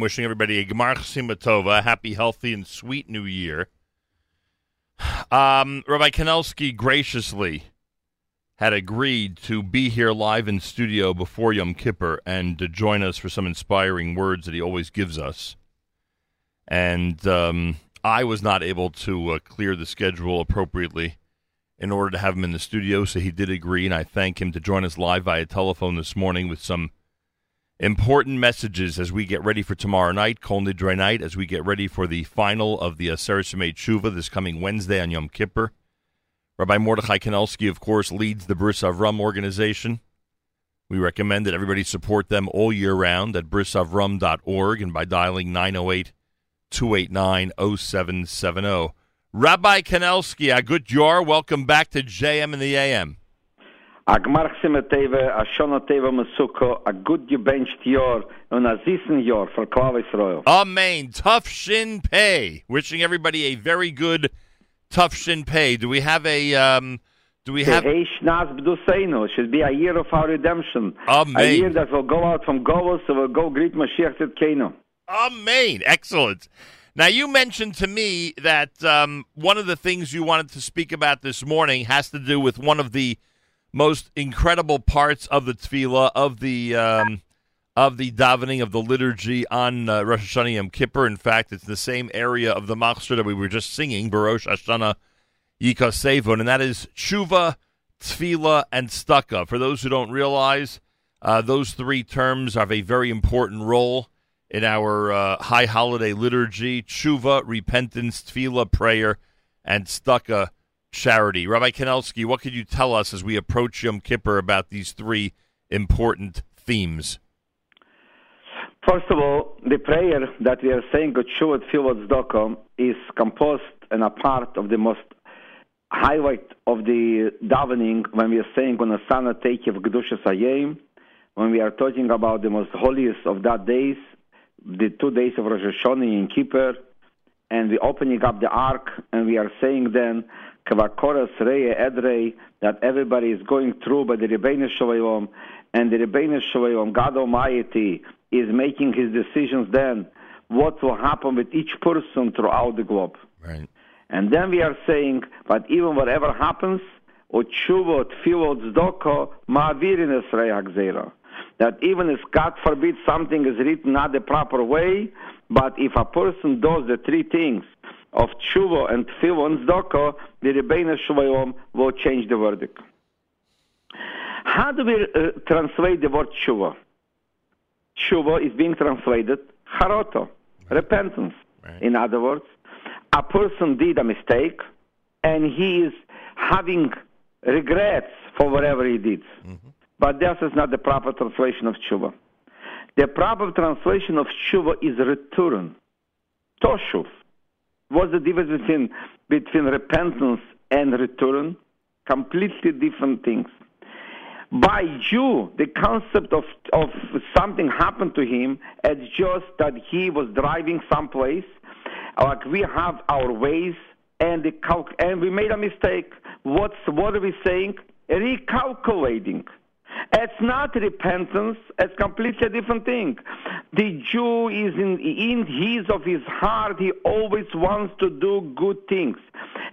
I'm wishing everybody a Gemar Simatova, happy, healthy, and sweet new year. Um, Rabbi Kanelsky graciously had agreed to be here live in studio before Yom Kippur and to join us for some inspiring words that he always gives us. And um, I was not able to uh, clear the schedule appropriately in order to have him in the studio, so he did agree, and I thank him to join us live via telephone this morning with some important messages as we get ready for tomorrow night, Kol Nidre night, as we get ready for the final of the Aseret Shemay Tshuva this coming Wednesday on Yom Kippur. Rabbi Mordechai Kanelsky, of course, leads the Bris Avram organization. We recommend that everybody support them all year round at brisavram.org and by dialing 908 289 0770. Rabbi Kanelsky, a good jar. Welcome back to JM in the AM. A gmar simeteve a shona teve masuko a good gebenched yor und a zisen yor for Klal Yisroel. Amen. Tough Shin Pei. Wishing everybody a very good Tough Shin Pei. Do we have a um do we have B'Duseinu should be a year of our redemption. Amen. A year that will go out from Govos and will go greet Mashiach Tzidkenu. Amen. Excellent. Now you mentioned to me that um, one of the things you wanted to speak about this morning has to do with one of the most incredible parts of the tefillah of the um, of the davening of the liturgy on uh, Rosh Hashanah Yom Kippur. In fact, it's the same area of the machzor that we were just singing, Barosh Hashanah Yikasevon, and that is tshuva, tefillah, and tzedakah. For those who don't realize, uh, those three terms have a very important role in our uh, high holiday liturgy: tshuva, repentance, tefillah, prayer, and tzedakah charity. Rabbi Kanelsky, what could you tell us as we approach Yom Kippur about these three important themes? First of all, the prayer that we are saying Tshuva Tfilah Tzedakah is composed and a part of the most highlight of the davening when we are saying on Asana Teikev Gedushas Hayim, when we are talking about the most holiest of that days, the two days of Rosh Hashanah and Kippur, and we opening up the ark, and we are saying then Kavakoras Reye Edrei that everybody is going through by the Rebbeinu Shalom, and the Rebbeinu Shalom, God Almighty, is making his decisions then what will happen with each person throughout the globe. Right. And then we are saying, but even whatever happens, Otshuva, Tfilo, Tzedoko, Ma'avirin Esrei That even if, God forbid, something is written not the proper way, but if a person does the three things of Tshuva and Tfilo and the Rebbeinu Shalom will change the verdict. How do we uh, translate the word Tshuva? Tshuva is being translated Haroto, repentance. Right. In other words, a person did a mistake and he is having regrets for whatever he did. But this is not the proper translation of tshuva. The proper translation of tshuva is return. Toshuv. What's the difference between, between repentance and return? Completely different things. By Jew, the concept of, of something happened to him, it's just that he was driving someplace like we have our ways and the calc- and we made a mistake. What's what are we saying? Recalculating. It's not repentance. It's completely a different thing. The Jew is in in his of his heart. He always wants to do good things,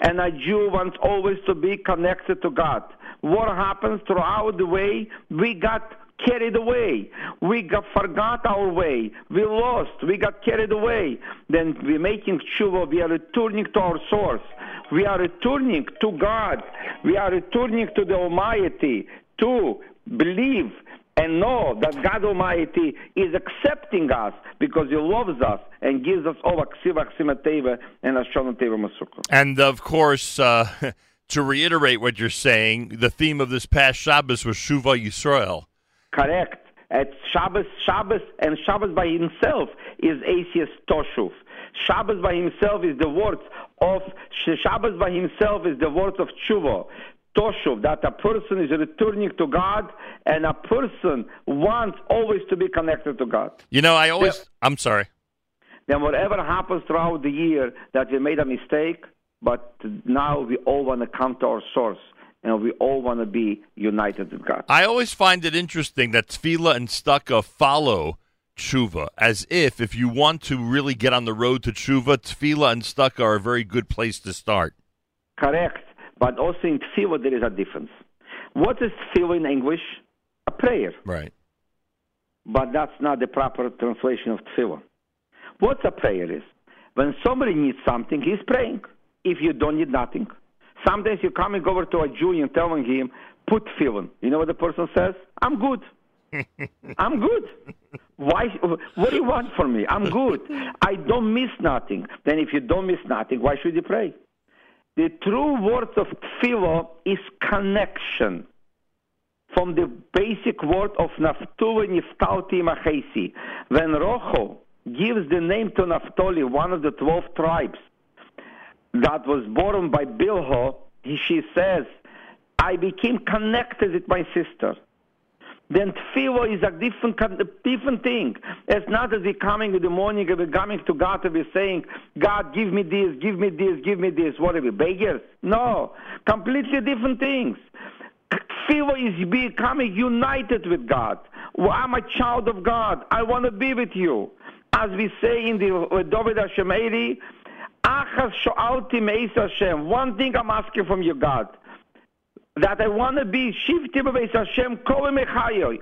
and a Jew wants always to be connected to God. What happens throughout the way? We got carried away. We got forgot our way. We lost. We got carried away. Then we're making tshuva. We are returning to our source. We are returning to God. We are returning to the Almighty to believe and know that God Almighty is accepting us because He loves us and gives us all and. And of course, uh, to reiterate what you're saying, the theme of this past Shabbos was Shuva Yisrael. Correct. At Shabbos, Shabbos, and Shabbos by himself is Asias Toshuv. Shabbos by himself is the words of Shabbos by himself is the words of tshuva. Toshuv, that a person is returning to God and a person wants always to be connected to God. You know, I always. Yeah. I'm sorry. Then whatever happens throughout the year that we made a mistake, but now we all want to come to our source and we all want to be united with God. I always find it interesting that tefillah and tzedakah follow tshuva, as if if you want to really get on the road to tshuva, tefillah and tzedakah are a very good place to start. Correct. But also in tefillah there is a difference. What is tefillah in English? A prayer. Right. But that's not the proper translation of tefillah. What a prayer is? When somebody needs something, he's praying. If you don't need nothing. Sometimes you're coming over to a Jew and telling him, put tefillin. You know what the person says? I'm good. I'm good. Why? What do you want from me? I'm good. I don't miss nothing. Then, if you don't miss nothing, why should you pray? The true word of tefillah is connection. From the basic word of Naftuli Niftalti Machesi. When Rocho gives the name to Naphtali, one of the 12 tribes that was born by Bilho, she says, I became connected with my sister. Then tefillah is a different different thing. It's not that we're coming in the morning and we're coming to God and we're saying, God, give me this, give me this, give me this. What are we, beggars? No. Completely different things. Tefillah is becoming united with God. I'm a child of God. I want to be with you. As we say in the uh, David Hashem. One thing I'm asking from you, God that I want to be Shifti Beis Hashem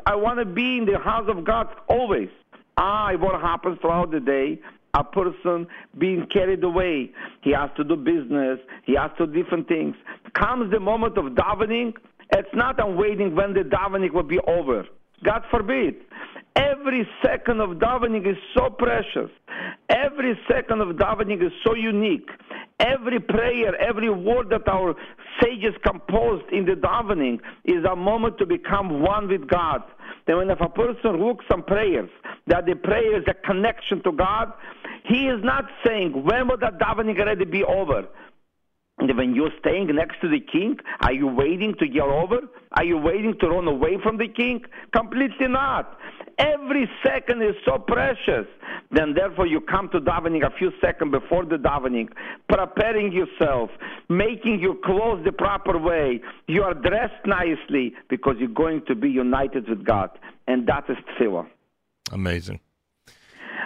I want to be in the house of God always. Ah, what happens throughout the day? A person being carried away. He has to do business. He has to do different things. Comes the moment of davening. It's not I'm waiting when the davening will be over. God forbid. Every second of davening is so precious. Every second of davening is so unique. Every prayer, every word that our sages composed in the davening is a moment to become one with God. Then when if a person looks on prayers, that the prayer is a connection to God, he is not saying, when will that davening already be over? And when you're staying next to the king, are you waiting to get over? Are you waiting to run away from the king? Completely not. Every second is so precious. Then therefore you come to davening a few seconds before the davening, preparing yourself, making your clothes the proper way. You are dressed nicely because you're going to be united with God. And that is tefillah. Amazing.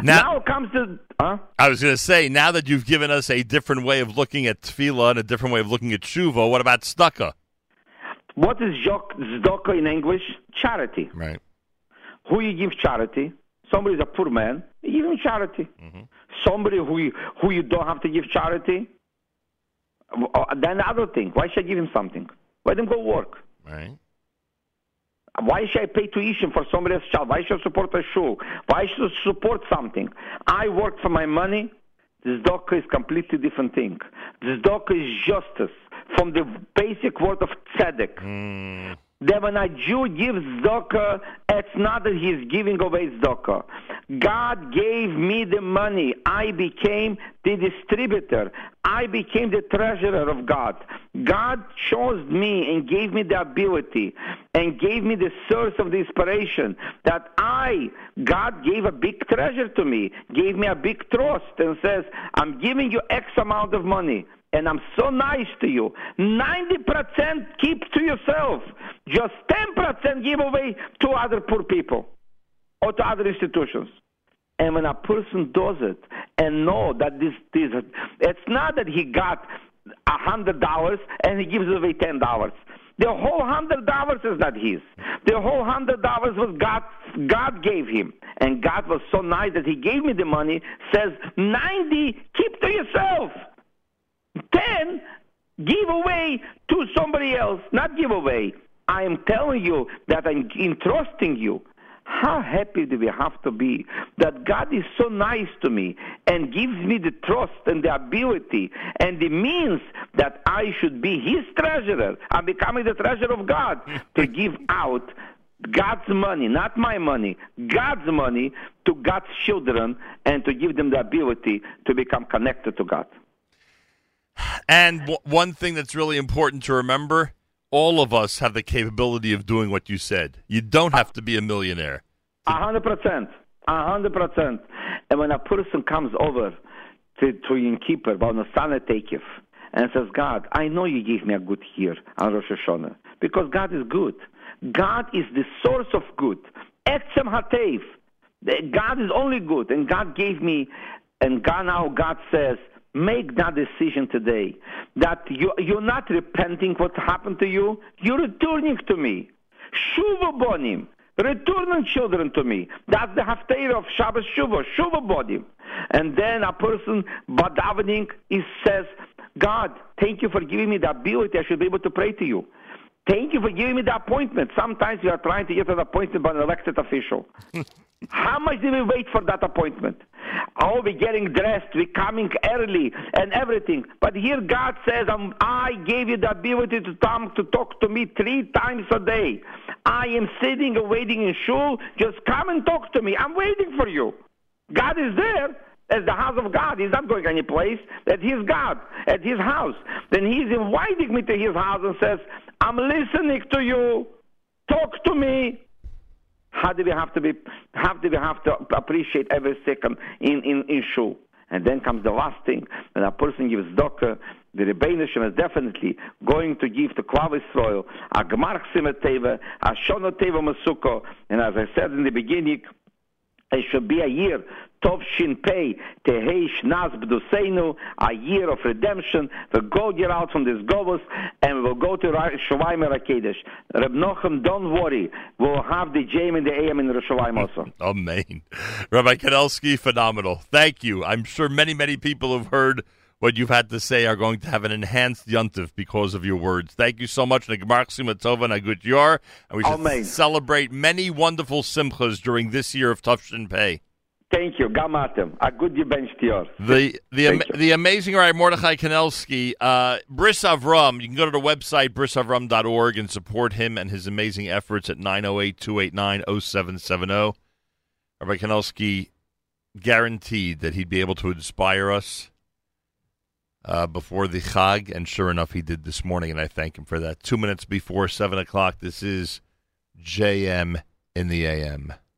Now, now comes to. Huh? I was going to say, now that you've given us a different way of looking at tefillah and a different way of looking at tshuva, what about tzedakah? What is tzedakah in English? Charity. Right. Who you give charity? Somebody is a poor man, you give him charity. Mm-hmm. Somebody who you, who you don't have to give charity, uh, then other thing. Why should I give him something? Let him go work. Right. Why should I pay tuition for somebody else's child? Why should I support a shul? Why should I support something? I work for my money. This tzedakah is completely different thing. This tzedakah is justice from the basic word of tzedek. Mm that when a Jew gives zaka, it's not that he's giving away zaka. God gave me the money. I became the distributor. I became the treasurer of God. God chose me and gave me the ability and gave me the source of the inspiration that I, God gave a big treasure to me, gave me a big trust and says, I'm giving you X amount of money and I'm so nice to you. 90% keep to yourself. Just 10% give away to other poor people or to other institutions. And when a person does it and know that this, this it's not that he got a hundred dollars and he gives away ten dollars. The whole hundred dollars is not his. The whole hundred dollars was God. God gave him, and God was so nice that He gave me the money. Says ninety, keep to yourself. 10 give away to somebody else, not give away. I am telling you that I'm entrusting you. How happy do we have to be that God is so nice to me and gives me the trust and the ability and the means that I should be His treasurer. I'm becoming the treasurer of God to give out God's money, not my money, God's money to God's children and to give them the ability to become connected to God. And w- one thing that's really important to remember all of us have the capability of doing what you said. You don't have to be a millionaire. A hundred percent. A hundred percent. And when a person comes over to, to Yom Kippur, Tekif, and says, God, I know you gave me a good year on Rosh Hashanah, because God is good. God is the source of good. Etzem Hatev. God is only good, and God gave me, and God now God says, make that decision today that you, you're not repenting what happened to you, you're returning to me. Shuva bonim. Return children to me. That's the haftarah of Shabbos Shuva, Shuva bonim. And then a person, badavening, he says, God, thank you for giving me the ability. I should be able to pray to you. Thank you for giving me the appointment. Sometimes you are trying to get an appointment by an elected official. How much do we wait for that appointment? Oh, we're getting dressed, we're coming early, and everything. But here God says, um, I gave you the ability to come to talk to me three times a day. I am sitting and waiting in shul. Just come and talk to me. I'm waiting for you. God is there as the house of God. He's not going any place. That He's God at His house. Then He's inviting me to His house and says, I'm listening to you. Talk to me. How do we have to be? How do we have to appreciate every second in in in shul? And then comes the last thing: when a person gives doka, the Rebbeinu is definitely going to give to Klal Yisrael a Gmar Teva, a Shona Teva Masuko, and as I said in the beginning, it should be a year Tov Shin Pei Teheish Naz B'Duseinu, a year of redemption. We'll go get out from this Govos and we'll go to Yerushalayim Rakedesh. Reb Nochem, don't worry. We'll have the JM in the AM in Yerushalayim also. Amen. Rabbi Kanelsky, phenomenal. Thank you. I'm sure many, many people have heard what you've had to say are going to have an enhanced yuntiv because of your words. Thank you so much. And we should Amen. celebrate many wonderful simchas during this year of Tufshin Pei. Thank you. Gamatem. A good bench The the am, the amazing right Mordechai Kanelsky, uh, Bris Avram. You can go to the website brisavram.org and support him and his amazing efforts at 908-289-0770. Rabbi Kanelsky guaranteed that he'd be able to inspire us uh, before the Chag, and sure enough, he did this morning, and I thank him for that. Two minutes before 7 o'clock, this is JM in the AM.